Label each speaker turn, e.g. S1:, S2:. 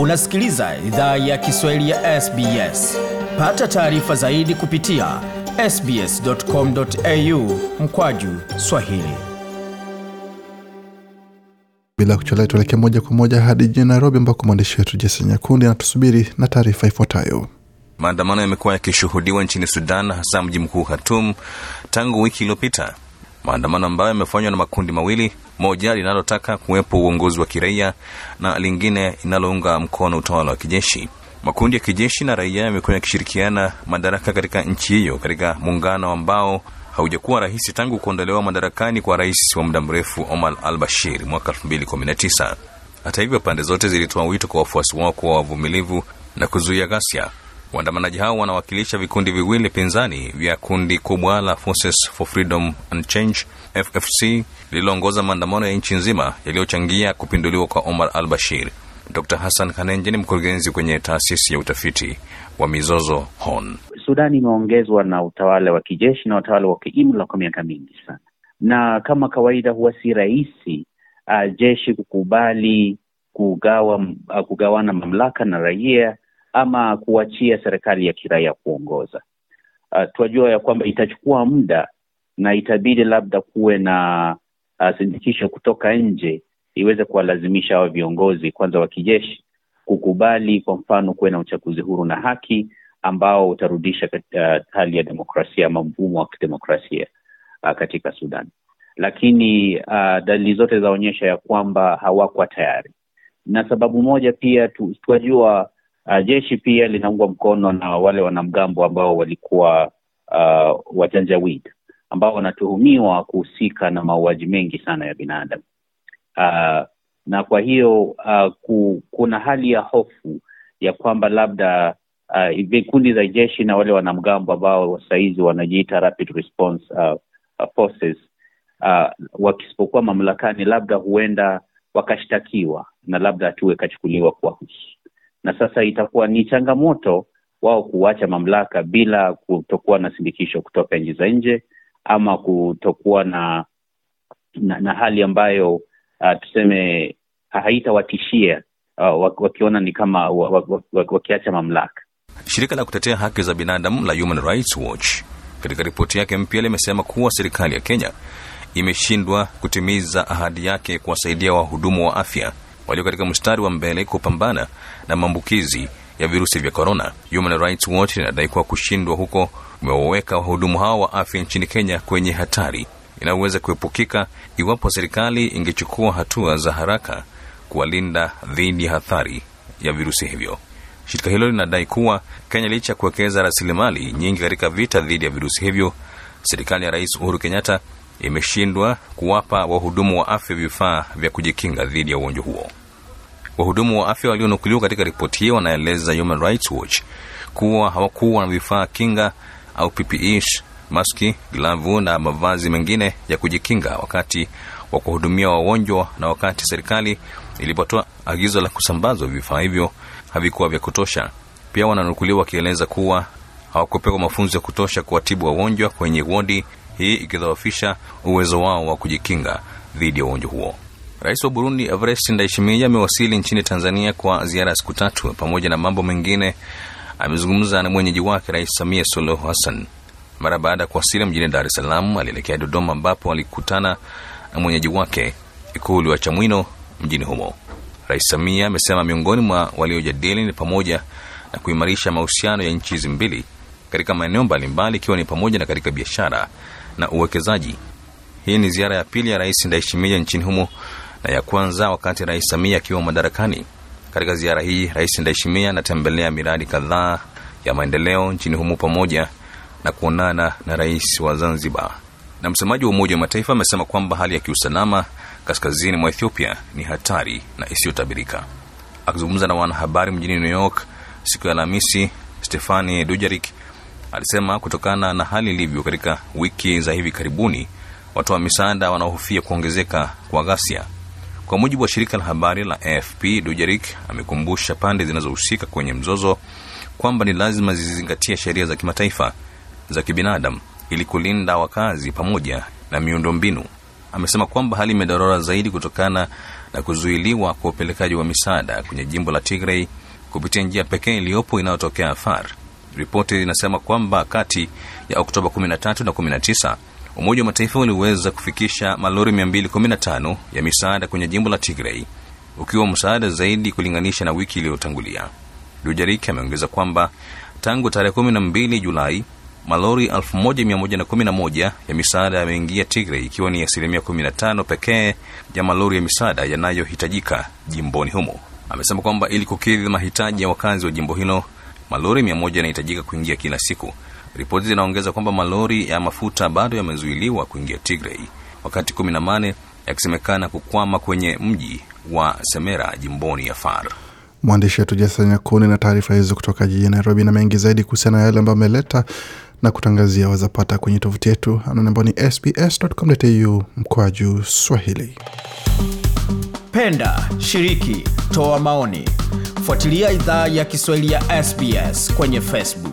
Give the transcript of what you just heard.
S1: Unasikiliza idhaa ya Kiswahili ya SBS. Pata taarifa zaidi kupitia sbs.com.au mkwaju swahili.
S2: Bila kuchelewa, tuelekee moja kwa moja hadi jijini Nairobi, ambako mwandishi wetu Jesi Nyakundi anatusubiri na taarifa ifuatayo.
S3: Maandamano yamekuwa yakishuhudiwa nchini Sudan, hasa mji mkuu Khartoum tangu wiki iliyopita, maandamano ambayo yamefanywa na makundi mawili, moja linalotaka kuwepo uongozi wa kiraia na lingine linalounga mkono utawala wa kijeshi. Makundi ya kijeshi na raia yamekuwa yakishirikiana madaraka katika nchi hiyo katika muungano ambao haujakuwa rahisi tangu kuondolewa madarakani kwa rais wa muda mrefu Omar al Bashir mwaka 2019. Hata hivyo, pande zote zilitoa wito kwa wafuasi wao kuwa wavumilivu na kuzuia ghasia. Waandamanaji hao wanawakilisha vikundi viwili pinzani vya kundi kubwa la Forces for Freedom and Change FFC lililoongoza maandamano ya nchi nzima yaliyochangia kupinduliwa kwa Omar al Bashir. Dr Hassan Kanenje ni mkurugenzi kwenye taasisi ya utafiti wa mizozo HON.
S4: Sudani imeongezwa na utawala wa kijeshi na utawala wa kiimla kwa miaka mingi sana, na kama kawaida huwa si rahisi uh, jeshi kukubali kugawa, uh, kugawana mamlaka na raia ama kuachia serikali ya kiraia kuongoza. Uh, tunajua ya kwamba itachukua muda na itabidi labda kuwe na uh, sindikisho kutoka nje iweze kuwalazimisha hawa viongozi kwanza wa kijeshi kukubali, kwa mfano, kuwe na uchaguzi huru na haki ambao utarudisha uh, hali ya demokrasia ama mfumo wa kidemokrasia uh, katika Sudan. Lakini uh, dalili zote zaonyesha ya kwamba hawakwa tayari, na sababu moja pia tu, tunajua uh, jeshi pia linaungwa mkono na wale wanamgambo ambao walikuwa uh, wajanjawid ambao wanatuhumiwa kuhusika na mauaji mengi sana ya binadamu. Uh, na kwa hiyo uh, ku, kuna hali ya hofu ya kwamba labda uh, vikundi za jeshi na wale wanamgambo ambao sahizi wanajiita rapid response uh, uh, forces uh, wakisipokuwa mamlakani, labda huenda wakashtakiwa na labda hatua ikachukuliwa kuwahusu, na sasa itakuwa ni changamoto wao kuacha mamlaka bila kutokuwa na sindikisho kutoka nchi za nje ama kutokuwa na, na na hali ambayo uh, tuseme haitawatishia uh, wakiona ni kama wakiacha mamlaka.
S3: Shirika la kutetea haki za binadamu la Human Rights Watch katika ripoti yake mpya limesema kuwa serikali ya Kenya imeshindwa kutimiza ahadi yake kuwasaidia wahudumu wa afya walio katika mstari wa mbele kupambana na maambukizi ya virusi vya korona. Human Rights Watch inadai kuwa kushindwa huko umewaweka wahudumu hao wa afya nchini Kenya kwenye hatari inayoweza kuepukika iwapo serikali ingechukua hatua za haraka kuwalinda dhidi ya hatari ya virusi hivyo. Shirika hilo linadai kuwa Kenya, licha ya kuwekeza rasilimali nyingi katika vita dhidi ya virusi hivyo, serikali ya Rais Uhuru Kenyatta imeshindwa kuwapa wahudumu wa afya vifaa vya kujikinga dhidi ya ugonjwa huo. Wahudumu wa afya walionukuliwa katika ripoti hiyo wanaeleza Human Rights Watch kuwa hawakuwa na vifaa kinga au PPEs, maski, glavu na mavazi mengine ya kujikinga wakati wa kuhudumia wagonjwa, na wakati serikali ilipotoa agizo la kusambazwa vifaa hivyo havikuwa vya kutosha. Pia wananukuliwa wakieleza kuwa hawakupewa mafunzo ya kutosha kuwatibu wagonjwa kwenye wodi, hii ikidhoofisha uwezo wao wa kujikinga dhidi ya ugonjwa huo. Rais wa Burundi Evariste Ndayishimiye amewasili nchini Tanzania kwa ziara ya siku tatu. Pamoja na mambo mengine, amezungumza na mwenyeji wake Rais Samia Suluhu Hassan. Mara baada ya kuwasili mjini Dar es Salaam, alielekea Dodoma ambapo alikutana na mwenyeji wake Ikulu ya Chamwino mjini humo. Rais Samia amesema miongoni mwa waliojadili ni pamoja na kuimarisha mahusiano ya nchi hizi mbili katika maeneo mbalimbali, ikiwa ni pamoja na katika biashara na uwekezaji. Hii ni ziara ya pili ya Rais Ndayishimiye nchini humo na ya kwanza wakati Rais Samia akiwa madarakani. Katika ziara hii, Rais Ndayishimiye anatembelea miradi kadhaa ya maendeleo nchini humo pamoja na kuonana na rais wa Zanzibar. Na msemaji wa Umoja wa Mataifa amesema kwamba hali ya kiusalama kaskazini mwa Ethiopia ni hatari na isiyotabirika. Akizungumza na wanahabari mjini New York siku ya Alhamisi, Stefani Dujarik alisema kutokana na hali ilivyo katika wiki za hivi karibuni, watoa misaada wanaohofia kuongezeka kwa ghasia. Kwa mujibu wa shirika la habari la AFP, Dujarik amekumbusha pande zinazohusika kwenye mzozo kwamba ni lazima zizingatie sheria za kimataifa za kibinadamu ili kulinda wakazi pamoja na miundombinu. amesema kwamba hali imedorora zaidi kutokana na kuzuiliwa kwa upelekaji wa misaada kwenye jimbo la Tigray kupitia njia pekee iliyopo inayotokea Afar. Ripoti inasema kwamba kati ya Oktoba 13 na 19 Umoja wa Mataifa uliweza kufikisha malori 215 ya misaada kwenye jimbo la Tigray, ukiwa msaada zaidi kulinganisha na wiki iliyotangulia. Dujarik ameongeza kwamba tangu tarehe 12 Julai malori 1111 ya misaada yameingia Tigray, ikiwa ni asilimia 15 pekee ya malori ya misaada yanayohitajika jimboni humo. Amesema kwamba ili kukidhi mahitaji ya wakazi wa jimbo hilo, malori 100 yanahitajika kuingia kila siku. Ripoti zinaongeza kwamba malori ya mafuta bado yamezuiliwa kuingia Tigray, wakati 18 yakisemekana kukwama kwenye mji wa Semera jimboni Afar.
S2: Mwandishi wetu Jason Nyakuni na taarifa hizo kutoka jijini Nairobi, na mengi zaidi kuhusiana na yale ambayo ameleta na kutangazia wazapata kwenye tovuti yetu anwani ambao ni sbs.com.au mkwaju Swahili.
S1: Penda, shiriki, toa maoni, fuatilia idhaa ya Kiswahili ya SBS kwenye Facebook.